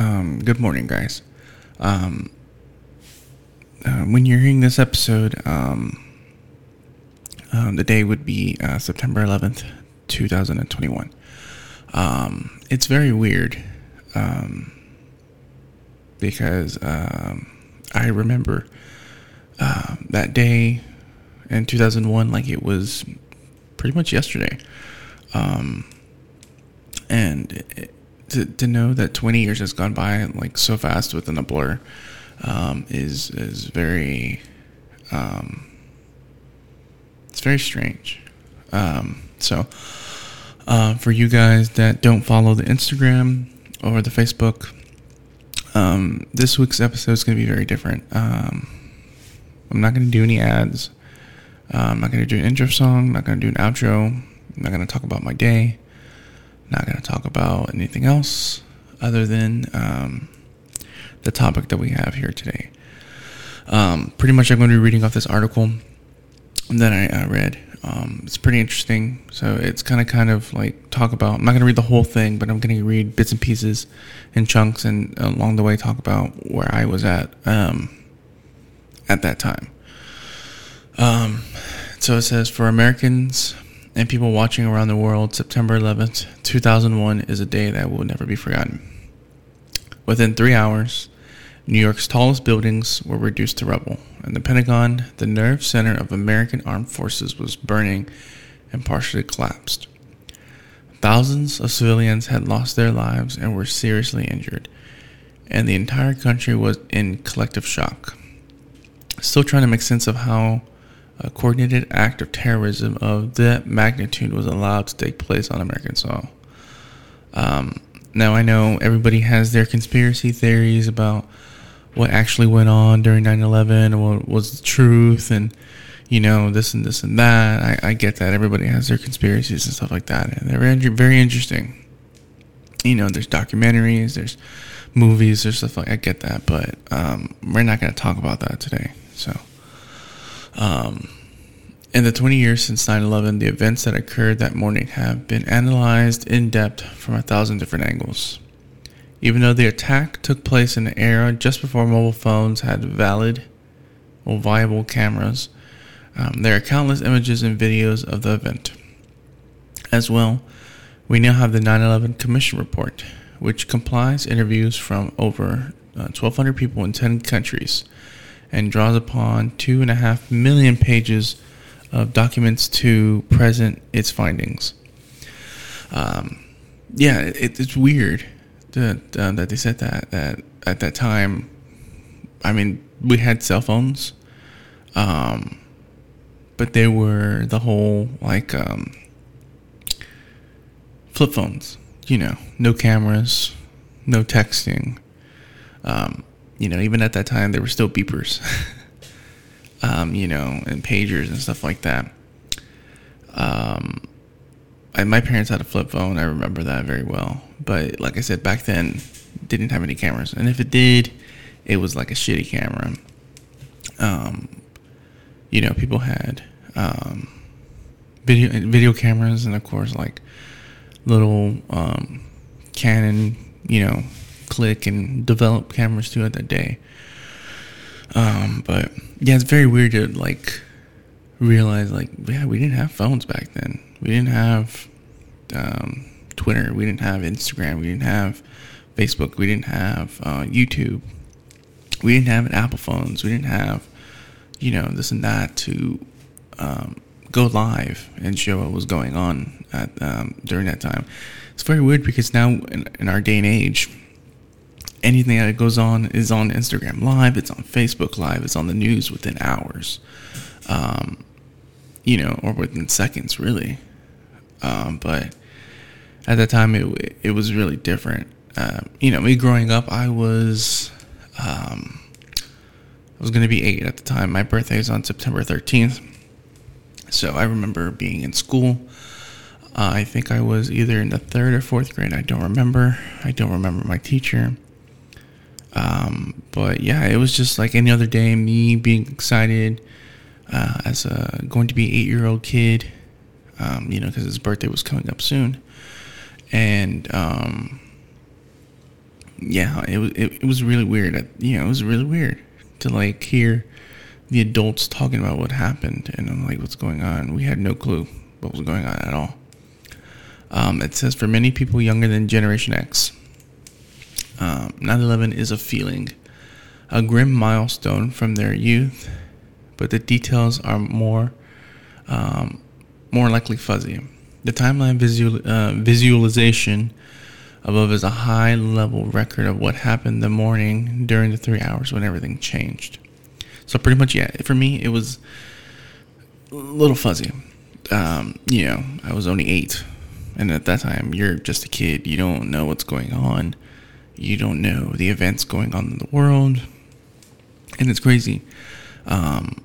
Um, good morning, guys. Um, uh, when you're hearing this episode, um, um, the day would be uh, September 11th, 2021. Um, it's very weird um, because I remember uh, that day in 2001 like it was pretty much yesterday. And it, to, to know that 20 years has gone by like so fast within a blur um, is is very um, it's very strange. Um, so uh, for you guys that don't follow the Instagram or the Facebook, um, this week's episode is going to be very different. Um, I'm not going to do any ads. Uh, I'm not going to do an intro song. I'm not going to do an outro. I'm not going to talk about my day. Not going to talk about anything else other than um, the topic that we have here today. Um, pretty much, I'm going to be reading off this article that I uh, read. Um, it's pretty interesting. So it's kind of, kind of like talk about. I'm not going to read the whole thing, but I'm going to read bits and pieces and chunks, and along the way talk about where I was at um, at that time. Um, so it says for Americans and people watching around the world, September 11th, 2001 is a day that will never be forgotten. Within three hours, New York's tallest buildings were reduced to rubble, and the Pentagon, the nerve center of American armed forces, was burning and partially collapsed. Thousands of civilians had lost their lives and were seriously injured, and the entire country was in collective shock. Still trying to make sense of how a coordinated act of terrorism of that magnitude was allowed to take place on American soil. Um, now, I know everybody has their conspiracy theories about what actually went on during 9 11 what was the truth and, you know, this and this and that. I, I get that. Everybody has their conspiracies and stuff like that. And they're very, very interesting. You know, there's documentaries, there's movies, there's stuff like I get that. But um, we're not going to talk about that today. So. Um, in the 20 years since 9 11, the events that occurred that morning have been analyzed in depth from a thousand different angles. Even though the attack took place in an era just before mobile phones had valid or viable cameras, um, there are countless images and videos of the event. As well, we now have the 9 11 Commission Report, which compiles interviews from over uh, 1,200 people in 10 countries and draws upon two and a half million pages of documents to present its findings. Um, yeah, it, it's weird that uh, that they said that that at that time. I mean, we had cell phones, um, but they were the whole like um, flip phones. You know, no cameras, no texting. Um, you know, even at that time, there were still beepers, um, you know, and pagers and stuff like that. Um, I, my parents had a flip phone. I remember that very well. But like I said, back then, didn't have any cameras, and if it did, it was like a shitty camera. Um, you know, people had um, video video cameras, and of course, like little um, Canon, you know, click and develop cameras at that day. Um, but yeah, it's very weird to like realize like yeah, we didn't have phones back then. We didn't have um, Twitter. We didn't have Instagram. We didn't have Facebook. We didn't have uh, YouTube. We didn't have Apple phones. We didn't have you know this and that to um, go live and show what was going on at um, during that time. It's very weird because now in, in our day and age, anything that goes on is on Instagram Live, it's on Facebook Live, it's on the news within hours, um, you know, or within seconds, really. Um, but at that time, it it was really different. Uh, you know, me growing up, I was um, I was going to be eight at the time. My birthday is on September thirteenth, so I remember being in school. Uh, I think I was either in the third or fourth grade. I don't remember. I don't remember my teacher. Um, but yeah, it was just like any other day. Me being excited uh, as a going to be eight year old kid, um, you know, because his birthday was coming up soon, and um, yeah, it was it, it was really weird. You know, it was really weird to like hear the adults talking about what happened, and I'm like, what's going on? We had no clue what was going on at all. Um, it says for many people younger than Generation X, um, 9/11 is a feeling, a grim milestone from their youth, but the details are more um, more likely fuzzy. The timeline visual, uh, visualization above is a high level record of what happened the morning during the three hours when everything changed. So pretty much, yeah, for me, it was a little fuzzy. Um, you know, I was only eight, and at that time, you're just a kid. You don't know what's going on. You don't know the events going on in the world, and it's crazy. Um,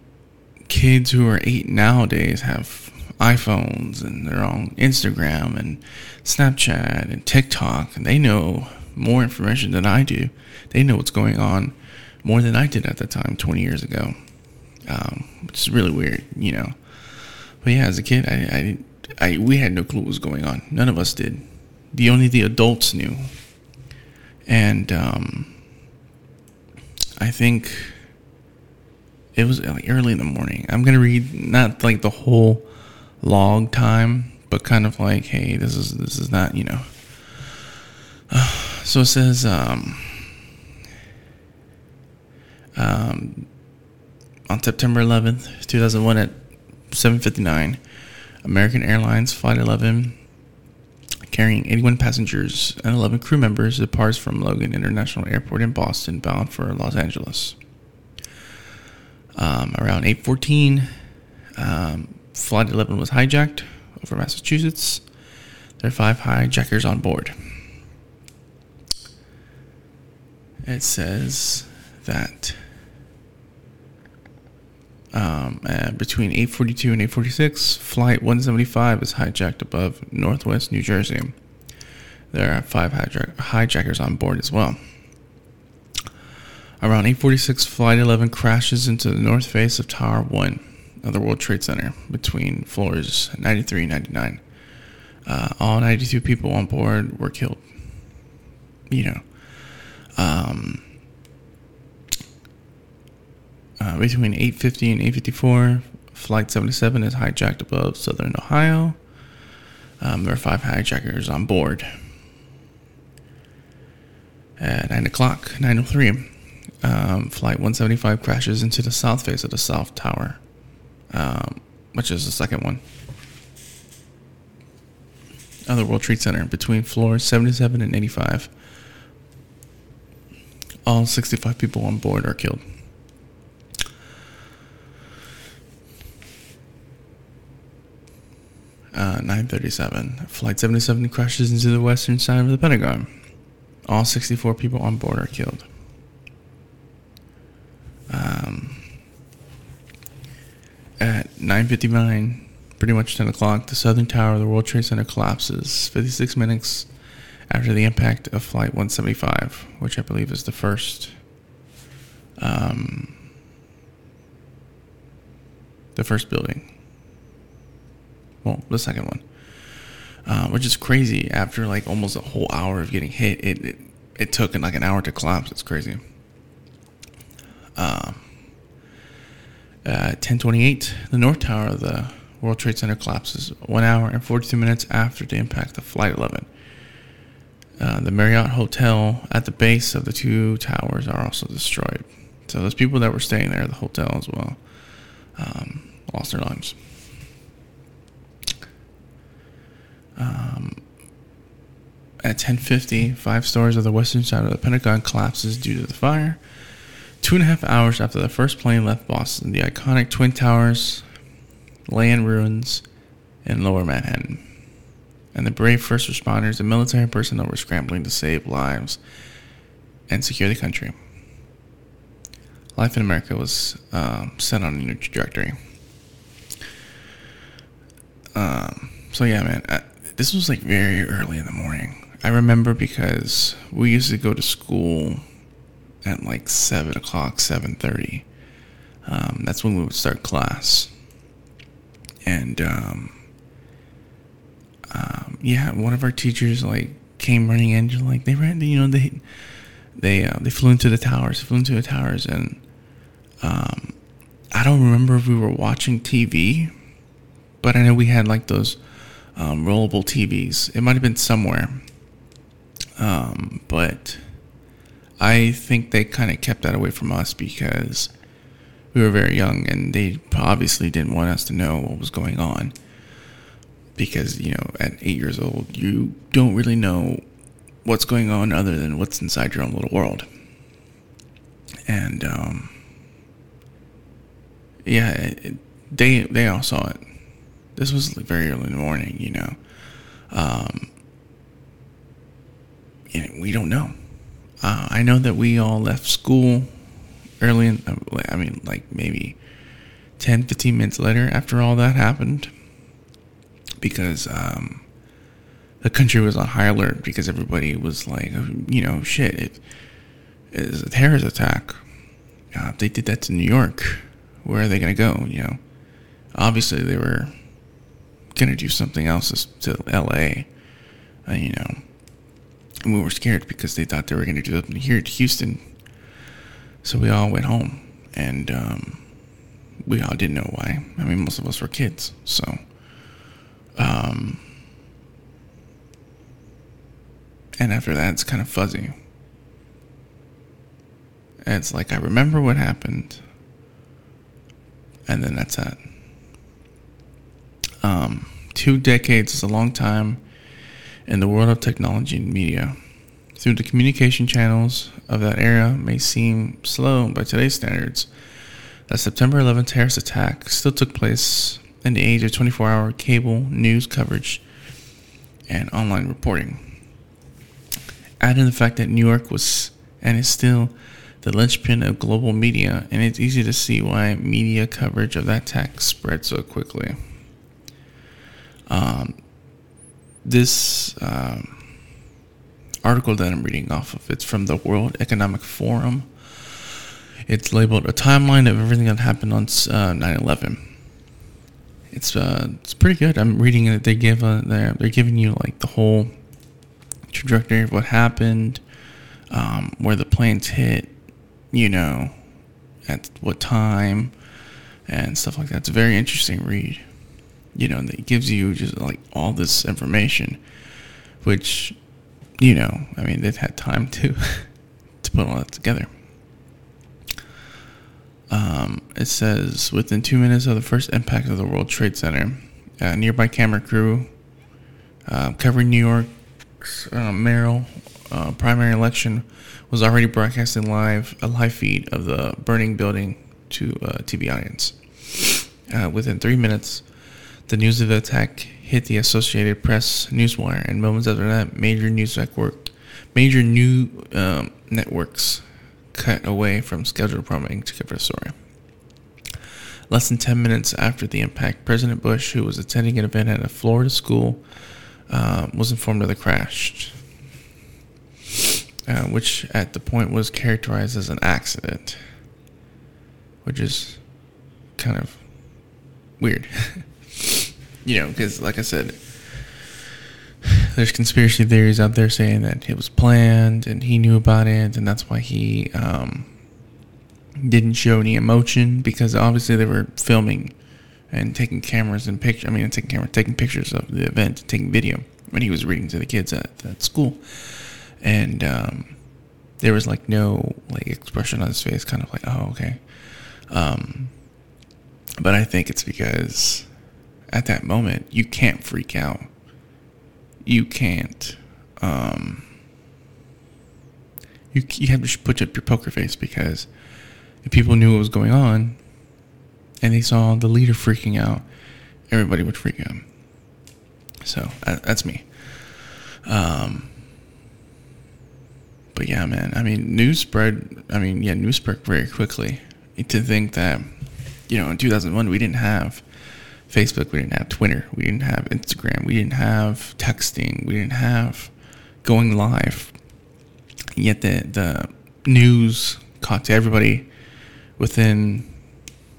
kids who are eight nowadays have iPhones and they're on Instagram and Snapchat and TikTok, and they know more information than I do. They know what's going on more than I did at the time 20 years ago, um, which is really weird, you know. But yeah, as a kid, I, I, I, we had no clue what was going on. None of us did. The only the adults knew, and um, I think it was like early in the morning. I'm gonna read not like the whole log time, but kind of like, hey, this is this is not you know. Uh, so it says, um, um, on September 11th, 2001, at 7:59, American Airlines Flight 11, carrying 81 passengers and 11 crew members, departs from Logan International Airport in Boston, bound for Los Angeles. Um, around 8:14, um, Flight 11 was hijacked over Massachusetts. There are five hijackers on board. It says that um, between 8:42 and 8:46, Flight 175 is hijacked above Northwest New Jersey. There are five hijack- hijackers on board as well. Around 8:46, Flight 11 crashes into the north face of Tower 1 of the World Trade Center between floors 93 and 99. Uh, all 92 people on board were killed. You know, um, uh, between 8:50 and 8:54, Flight 77 is hijacked above Southern Ohio. Um, there are five hijackers on board. At 9 o'clock, 9:03, um, Flight 175 crashes into the south face of the South Tower um, which is the second one. Other World Trade Center between floors 77 and 85. All 65 people on board are killed. Uh, 937. Flight 77 crashes into the western side of the Pentagon. All 64 people on board are killed. Um, at 9:59, pretty much 10 o'clock, the southern tower of the World Trade Center collapses. 56 minutes after the impact of Flight 175, which I believe is the first, um, the first building. Well, the second one, uh, which is crazy. After like almost a whole hour of getting hit, it it, it took like an hour to collapse. It's crazy. Um, uh, 1028, the North Tower of the World Trade Center collapses one hour and 42 minutes after the impact of Flight 11. Uh, the Marriott Hotel at the base of the two towers are also destroyed. So those people that were staying there, at the hotel as well, um, lost their lives. Um, at 10:50, five stories of the western side of the Pentagon collapses due to the fire. Two and a half hours after the first plane left Boston, the iconic Twin Towers lay in ruins in lower Manhattan. And the brave first responders and military personnel were scrambling to save lives and secure the country. Life in America was um, set on a new trajectory. Um, so, yeah, man, I, this was like very early in the morning. I remember because we used to go to school at like seven o'clock, seven thirty. Um, that's when we would start class, and um, um, yeah, one of our teachers like came running in, like they ran, you know, they they uh, they flew into the towers, flew into the towers, and um, I don't remember if we were watching TV, but I know we had like those um, rollable TVs. It might have been somewhere, um, but I think they kind of kept that away from us because we were very young, and they obviously didn't want us to know what was going on. Because you know, at eight years old, you don't really know what's going on other than what's inside your own little world. And um, yeah, it, they they all saw it. This was very early in the morning, you know. Um, and we don't know. Uh, I know that we all left school early in, I mean, like maybe 10, 15 minutes later after all that happened because um, the country was on high alert because everybody was like, you know, shit, it is a terrorist attack. Uh, they did that to New York, where are they going to go? You know, obviously they were to do something else to LA, uh, you know. And we were scared because they thought they were to do something here at Houston. So we all went home, and um, we all didn't know why. I mean, most of us were kids, so. Um, And after that, it's kind of fuzzy. It's like I remember what happened, and then that's that. Um, two decades is a long time in the world of technology and media. Through the communication channels of that era may seem slow by today's standards, that September 11th terrorist attack still took place in the age of 24 hour cable news coverage and online reporting add in the fact that New York was and is still the linchpin of global media, and it's easy to see why media coverage of that attack spread so quickly. Um, this um, article that I'm reading off of it's from the World Economic Forum. It's labeled a timeline of everything that happened on uh, 9/11. It's uh, it's pretty good. I'm reading it. They give a, they're, they're giving you like the whole trajectory of what happened, um, where the planes hit, you know, at what time, and stuff like that. It's a very interesting read. You know, that gives you just like all this information, which, you know, I mean, they've had time to to put all that together. Um, it says within two minutes of the first impact of the World Trade Center, a nearby camera crew uh, covering New York uh, mayoral uh, primary election was already broadcasting live a live feed of the burning building to uh, TV audience. Uh, within three minutes, the news of the attack hit the Associated Press newswire, and moments after that, major news network, major new um, networks cut away from scheduled programming to cover the story. Less than 10 minutes after the impact, President Bush, who was attending an event at a Florida school, uh, was informed of the crash, uh, which at the point was characterized as an accident, which is kind of weird. you know, because like I said, there's conspiracy theories out there saying that it was planned and he knew about it, and that's why he um, didn't show any emotion because obviously they were filming and taking cameras and pictures. I mean, taking camera, taking pictures of the event, taking video when he was reading to the kids at, at school, and um, there was like no like expression on his face, kind of like, oh, okay. Um, but I think it's because at that moment you can't freak out. You can't. Um, you you have to put up your poker face because if people knew what was going on, and they saw the leader freaking out, everybody would freak out. So uh, that's me. Um, but yeah, man. I mean, news spread. I mean, yeah, news spread very quickly. To think that, you know, in 2001 we didn't have Facebook, we didn't have Twitter, we didn't have Instagram, we didn't have texting, we didn't have going live. Yet the the news caught to everybody within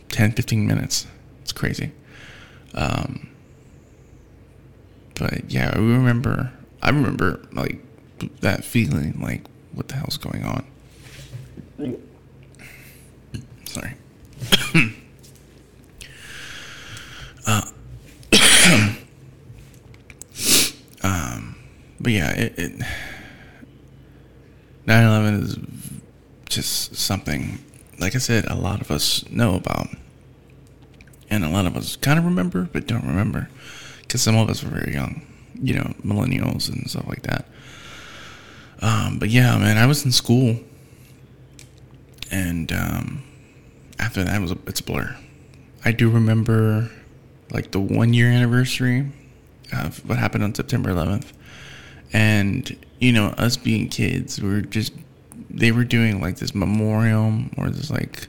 10, 15 minutes. It's crazy. Um, but yeah, I remember, I remember like that feeling like, what the hell's going on. Sorry. uh, um, but yeah, it, it 9/11 is just something, like I said, a lot of us know about, and a lot of us kind of remember but don't remember, because some of us were very young, you know, millennials and stuff like that. Um, but yeah, man, I was in school, and um, after that, it was a, it's a blur. I do remember like the one year anniversary of what happened on September 11th, and you know, us being kids, we were just they were doing like this memorial or this like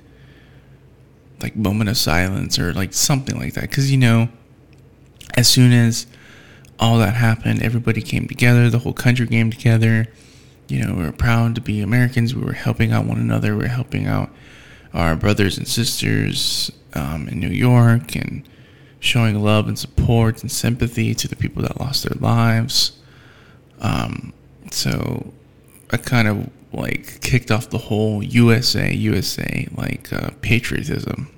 like moment of silence or like something like that because you know as soon as all that happened everybody came together the whole country came together you know, we were proud to be Americans. We were helping out one another. We were helping out our brothers and sisters um, in New York and showing love and support and sympathy to the people that lost their lives. Um, so I kind of like kicked off the whole USA, USA, like uh, patriotism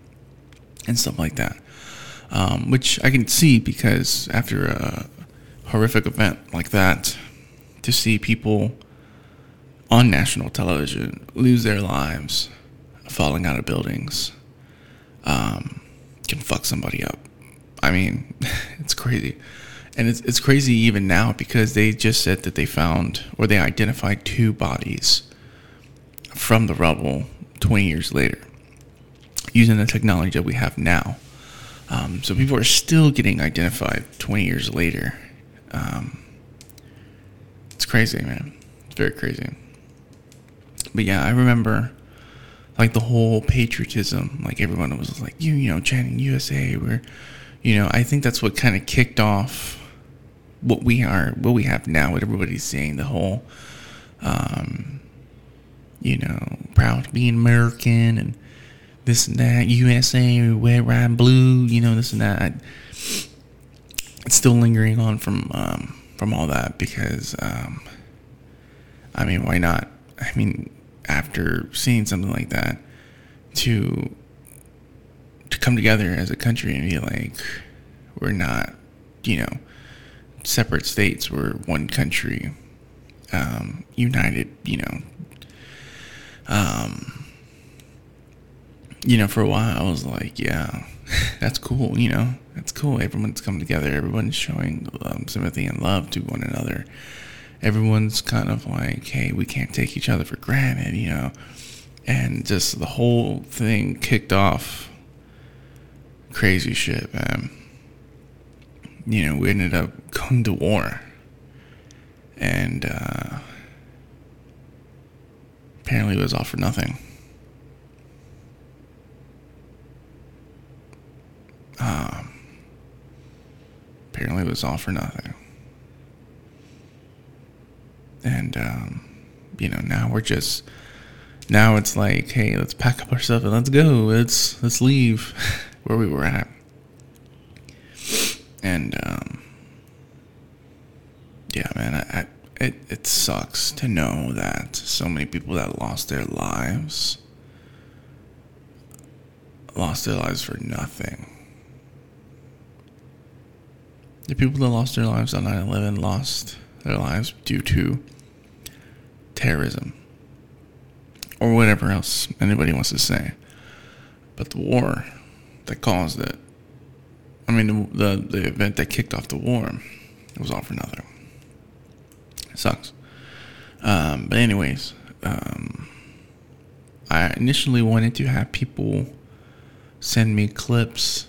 and stuff like that. Um, which I can see because after a horrific event like that, to see people on national television lose their lives falling out of buildings um, can fuck somebody up. I mean, it's crazy. And it's, it's crazy even now because they just said that they found or they identified two bodies from the rubble 20 years later using the technology that we have now. Um, so people are still getting identified 20 years later. Um, it's crazy, man. It's very crazy but yeah, I remember like the whole patriotism. Like everyone was like, you, you know, chanting USA. We're, you know, I think that's what kind of kicked off what we are, what we have now. What everybody's saying, the whole, um, you know, proud to be an American and this and that. USA, red, white, blue. You know, this and that. It's still lingering on from um, from all that because, um, I mean, why not? I mean, after seeing something like that to to come together as a country and be like we're not you know separate states we're one country um, united you know um, you know for a while i was like yeah that's cool you know that's cool everyone's come together everyone's showing um, sympathy and love to one another everyone's kind of like, hey, we can't take each other for granted, you know. And just the whole thing kicked off crazy shit, man. You know, we ended up going to war. And uh, apparently it was all for nothing. Um, apparently it was all for nothing and um, you know now we're just now it's like hey let's pack up our stuff and let's go let's let's leave where we were at and um, yeah man I, I, it, it sucks to know that so many people that lost their lives lost their lives for nothing the people that lost their lives on 9-11 lost their lives due to terrorism or whatever else anybody wants to say. But the war that caused it, I mean, the, the, the event that kicked off the war, it was all for nothing. It sucks. Um, but, anyways, um, I initially wanted to have people send me clips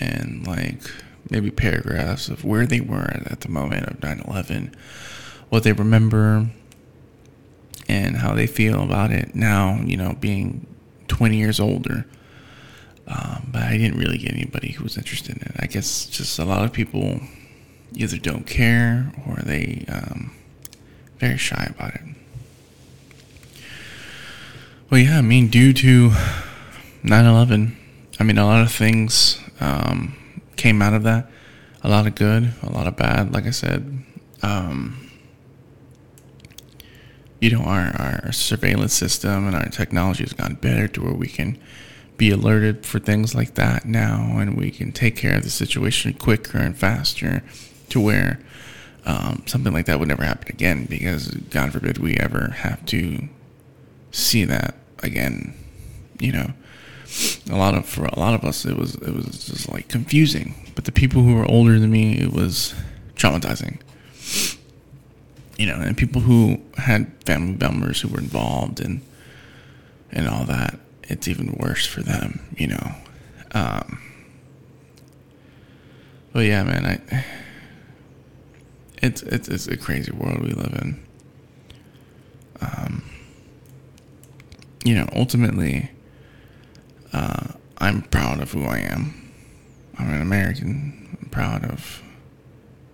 and like maybe paragraphs of where they were at the moment of 9 11, what they remember, and how they feel about it now, you know, being 20 years older. Um, but I didn't really get anybody who was interested in it. I guess just a lot of people either don't care or they um, very shy about it. Well, yeah, I mean, due to 9/11, I mean, a lot of things um, came out of that. A lot of good, a lot of bad. Like I said, um, you know, our, our surveillance system and our technology has gotten better to where we can be alerted for things like that now and we can take care of the situation quicker and faster to where um, something like that would never happen again because God forbid we ever have to see that again. You know, a lot of for a lot of us it was it was just like confusing, but the people who were older than me it was traumatizing. You know, and people who had family members who were involved and and all that, it's even worse for them. You know. Um, but yeah, man, I it's it's it's a crazy world we live in. Um, you know, ultimately, uh, I'm proud of who I am. I'm an American. I'm proud of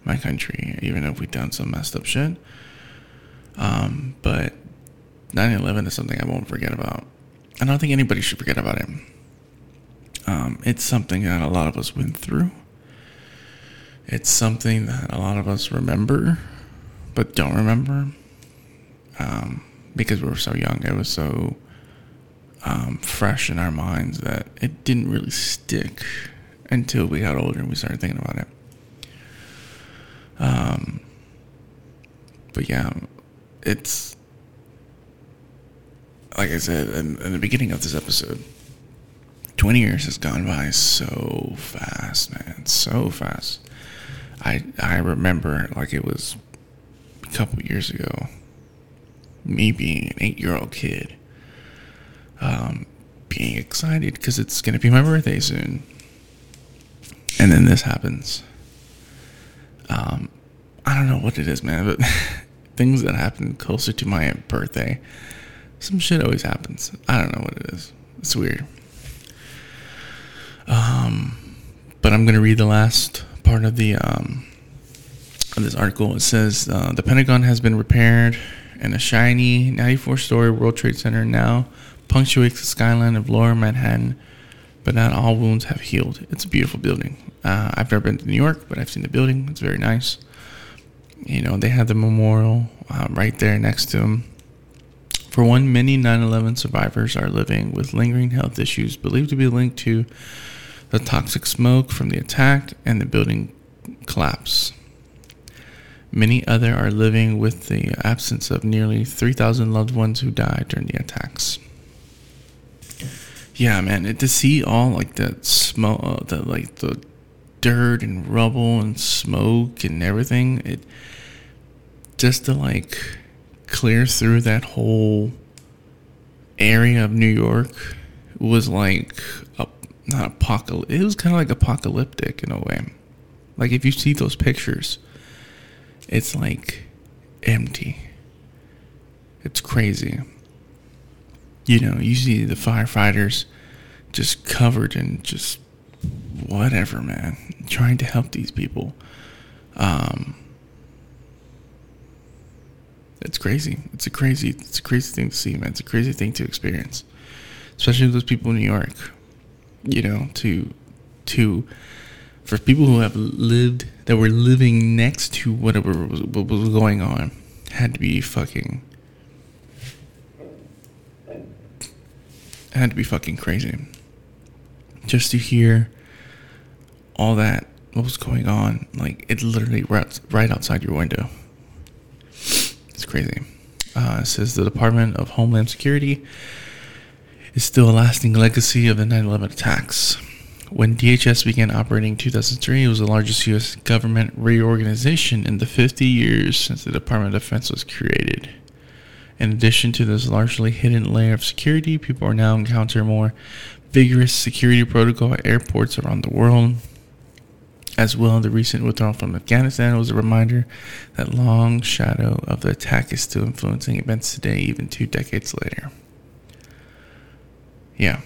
my country, even if we've done some messed up shit. Um, but 9/11 is something I won't forget about. I don't think anybody should forget about it. Um, it's something that a lot of us went through. It's something that a lot of us remember, but don't remember um, because we were so young. It was so um, fresh in our minds that it didn't really stick until we got older and we started thinking about it. Um, but yeah, it's like I said in, in the beginning of this episode. 20 years has gone by so fast, man. So fast. I I remember like it was a couple years ago, me being an eight year old kid, um, being excited because it's gonna be my birthday soon, and then this happens. Um, I don't know what it is, man, but things that happen closer to my birthday, some shit always happens. I don't know what it is. It's weird. Um, but I'm gonna read the last part of the um, of this article. It says uh, the Pentagon has been repaired, and a shiny 94-story World Trade Center now punctuates the skyline of Lower Manhattan. But not all wounds have healed. It's a beautiful building. Uh, I've never been to New York, but I've seen the building. It's very nice. You know, they have the memorial uh, right there next to them. For one, many 9 11 survivors are living with lingering health issues believed to be linked to the toxic smoke from the attack and the building collapse. Many other are living with the absence of nearly 3,000 loved ones who died during the attacks. Yeah, man, it, to see all like that smoke, uh, the like the dirt and rubble and smoke and everything, it just to like clear through that whole area of New York was like a not apocalyptic. It was kind of like apocalyptic in a way. Like if you see those pictures, it's like empty. It's crazy. You know, you see the firefighters just covered in just whatever, man, trying to help these people. Um, it's crazy. It's a crazy. It's a crazy thing to see, man. It's a crazy thing to experience, especially those people in New York you know, to to for people who have lived that were living next to whatever was, what was going on had to be fucking had to be fucking crazy just to hear all that what was going on like it literally right, right outside your window it's crazy uh, it says the department of homeland security is still a lasting legacy of the 9 11 attacks. When DHS began operating in 2003, it was the largest U.S. government reorganization in the 50 years since the Department of Defense was created. In addition to this largely hidden layer of security, people are now encountering more vigorous security protocol at airports around the world. As well, the recent withdrawal from Afghanistan was a reminder that long shadow of the attack is still influencing events today, even two decades later yeah,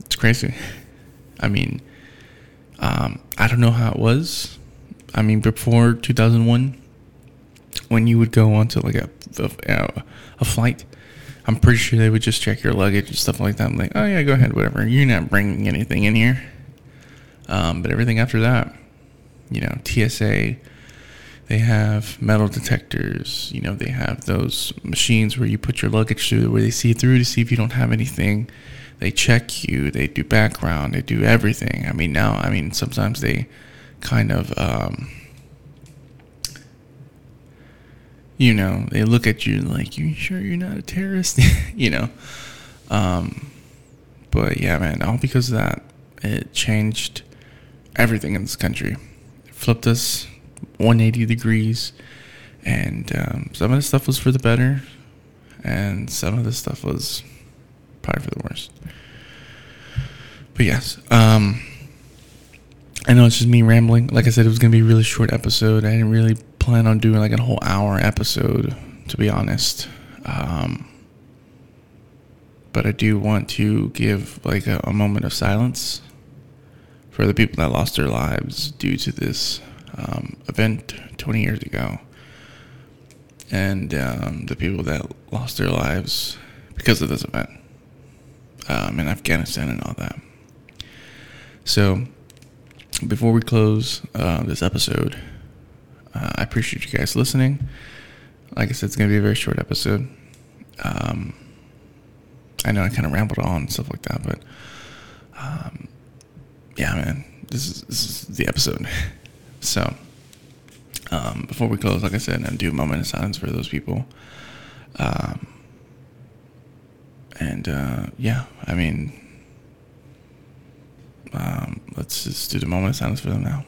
it's crazy. I mean, um, I don't know how it was. I mean, before 2001, when you would go onto like a, a, a flight, I'm pretty sure they would just check your luggage and stuff like that. I'm like, oh yeah, go ahead, whatever. You're not bringing anything in here. Um, but everything after that, you know, TSA, They have metal detectors. You know, they have those machines where you put your luggage through, where they see through to see if you don't have anything. They check you. They do background. They do everything. I mean, now, I mean, sometimes they kind of, um, you know, they look at you like, "You sure you're not a terrorist?" you know. Um, but yeah, man, all because of that, it changed everything in this country. Flipped us 180 degrees, and um, some of the stuff was for the better, and some of the stuff was probably for the worst. But yes, um, I know it's just me rambling. Like I said, it was gonna be a really short episode. I didn't really plan on doing like a whole hour episode, to be honest. Um, but I do want to give like a, a, moment of silence for the people that lost their lives due to this um, event 20 years ago, and um, the people that lost their lives because of this event um, in Afghanistan and all that. So, before we close uh, this episode, uh, I appreciate you guys listening. Like I said, it's going to be a very short episode. Um, I know I kind of rambled on and stuff like that, but um, yeah, man, this is this is the episode. so um, before we close, like I said, I do a moment of silence for those people. Um, and uh, yeah, I mean, um, let's just do the moment of silence for them now.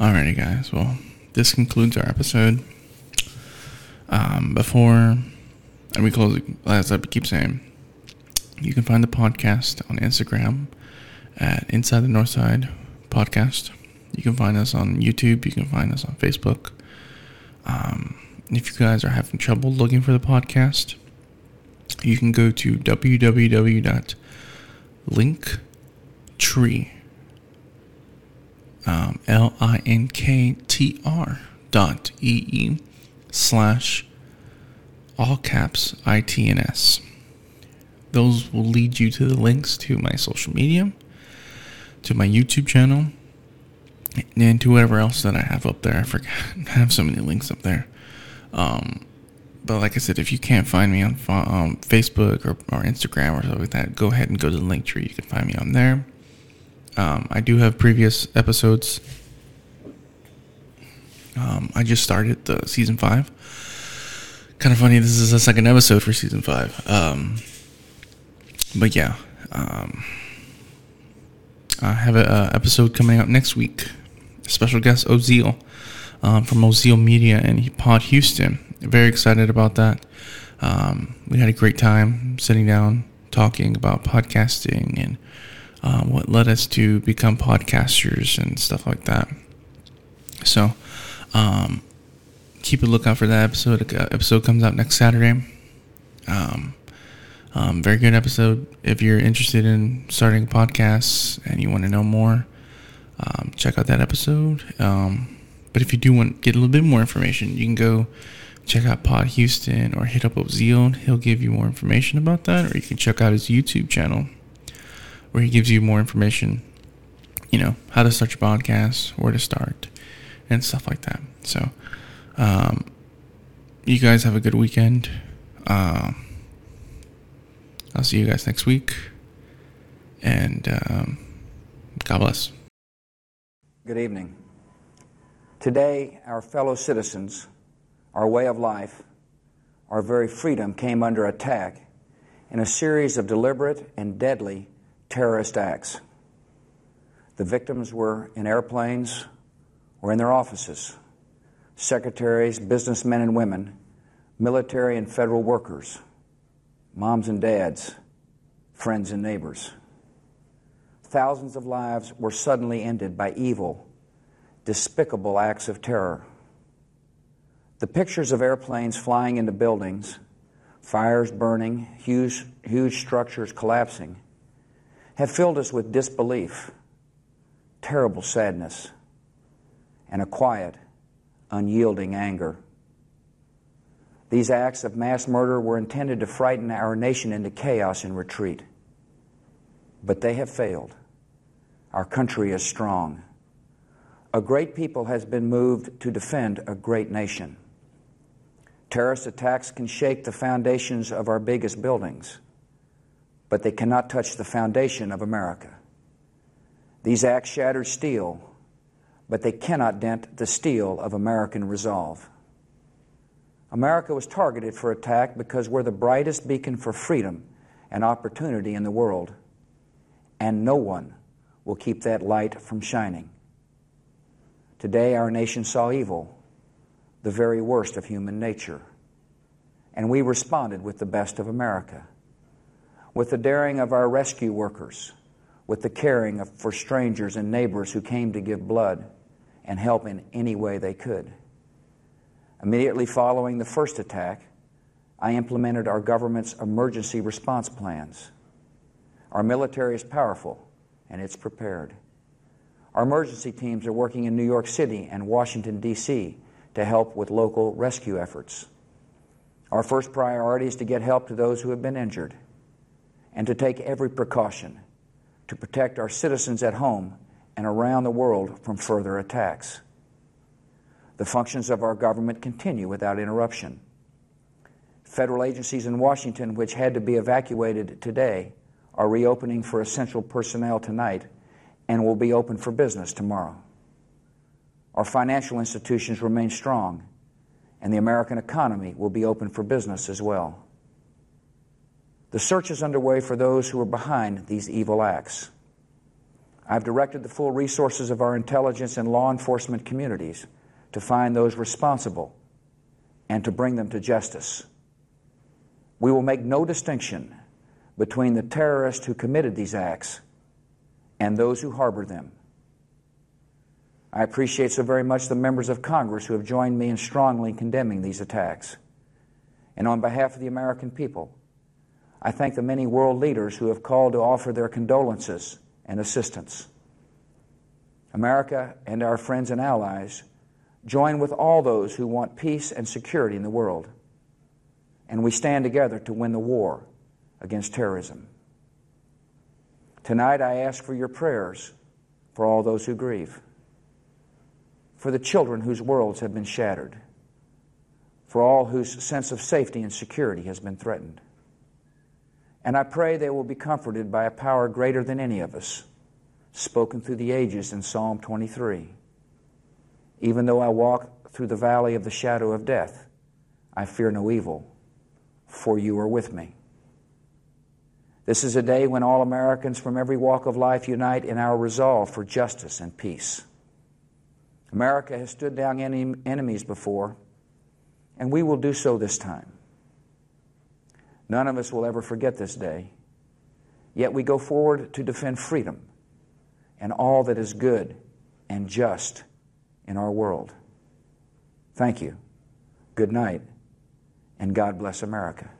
Alrighty, guys. Well, this concludes our episode. Um, before, and we close, as I keep saying, you can find the podcast on Instagram at Inside the North Side Podcast. You can find us on YouTube. You can find us on Facebook. Um, if you guys are having trouble looking for the podcast, you can go to www.linktree um, L I N K T R dot E E slash all caps I T N S. Those will lead you to the links to my social media, to my YouTube channel, and to whatever else that I have up there. I forgot. I have so many links up there. Um, but like I said, if you can't find me on um, Facebook or, or Instagram or something like that, go ahead and go to the link tree. You can find me on there. Um, I do have previous episodes. Um, I just started the season five. Kind of funny. This is the second episode for season five. Um, but yeah, um, I have an episode coming out next week. Special guest Ozeal um, from Ozeal Media and Pod Houston. Very excited about that. Um, we had a great time sitting down talking about podcasting and um, what led us to become podcasters and stuff like that. So, um, keep a lookout for that episode. The episode comes out next Saturday. Um, um, very good episode. If you're interested in starting a podcast and you want to know more, um, check out that episode. Um, but if you do want to get a little bit more information, you can go check out Pod Houston or hit up Ozeal. He'll give you more information about that, or you can check out his YouTube channel where he gives you more information, you know, how to start your podcast, where to start, and stuff like that. So, um, you guys have a good weekend. Um, I'll see you guys next week. And um, God bless. Good evening. Today, our fellow citizens, our way of life, our very freedom came under attack in a series of deliberate and deadly terrorist acts. The victims were in airplanes or in their offices secretaries, businessmen and women, military and federal workers, moms and dads, friends and neighbors. Thousands of lives were suddenly ended by evil, despicable acts of terror. The pictures of airplanes flying into buildings, fires burning, huge, huge structures collapsing, have filled us with disbelief, terrible sadness, and a quiet, unyielding anger. These acts of mass murder were intended to frighten our nation into chaos and retreat. But they have failed. Our country is strong. A great people has been moved to defend a great nation. Terrorist attacks can shake the foundations of our biggest buildings, but they cannot touch the foundation of America. These acts shatter steel, but they cannot dent the steel of American resolve. America was targeted for attack because we're the brightest beacon for freedom and opportunity in the world, and no one will keep that light from shining. Today, our nation saw evil, the very worst of human nature, and we responded with the best of America, with the daring of our rescue workers, with the caring of, for strangers and neighbors who came to give blood and help in any way they could. Immediately following the first attack, I implemented our government's emergency response plans. Our military is powerful and it's prepared. Our emergency teams are working in New York City and Washington, D.C. to help with local rescue efforts. Our first priority is to get help to those who have been injured and to take every precaution to protect our citizens at home and around the world from further attacks. The functions of our government continue without interruption. Federal agencies in Washington, which had to be evacuated today, are reopening for essential personnel tonight and will be open for business tomorrow. Our financial institutions remain strong, and the American economy will be open for business as well. The search is underway for those who are behind these evil acts. I've directed the full resources of our intelligence and law enforcement communities to find those responsible and to bring them to justice. We will make no distinction between the terrorists who committed these acts and those who harbor them. I appreciate so very much the members of Congress who have joined me in strongly condemning these attacks. And on behalf of the American people, I thank the many world leaders who have called to offer their condolences and assistance. America and our friends and allies join with all those who want peace and security in the world, and we stand together to win the war against terrorism. Tonight, I ask for your prayers for all those who grieve, for the children whose worlds have been shattered, for all whose sense of safety and security has been threatened. And I pray they will be comforted by a power greater than any of us, spoken through the ages in Psalm 23. Even though I walk through the valley of the shadow of death, I fear no evil, for you are with me. This is a day when all Americans from every walk of life unite in our resolve for justice and peace. America has stood down enemies before, and we will do so this time. None of us will ever forget this day. Yet we go forward to defend freedom and all that is good and just in our world. Thank you. Good night, and God bless America.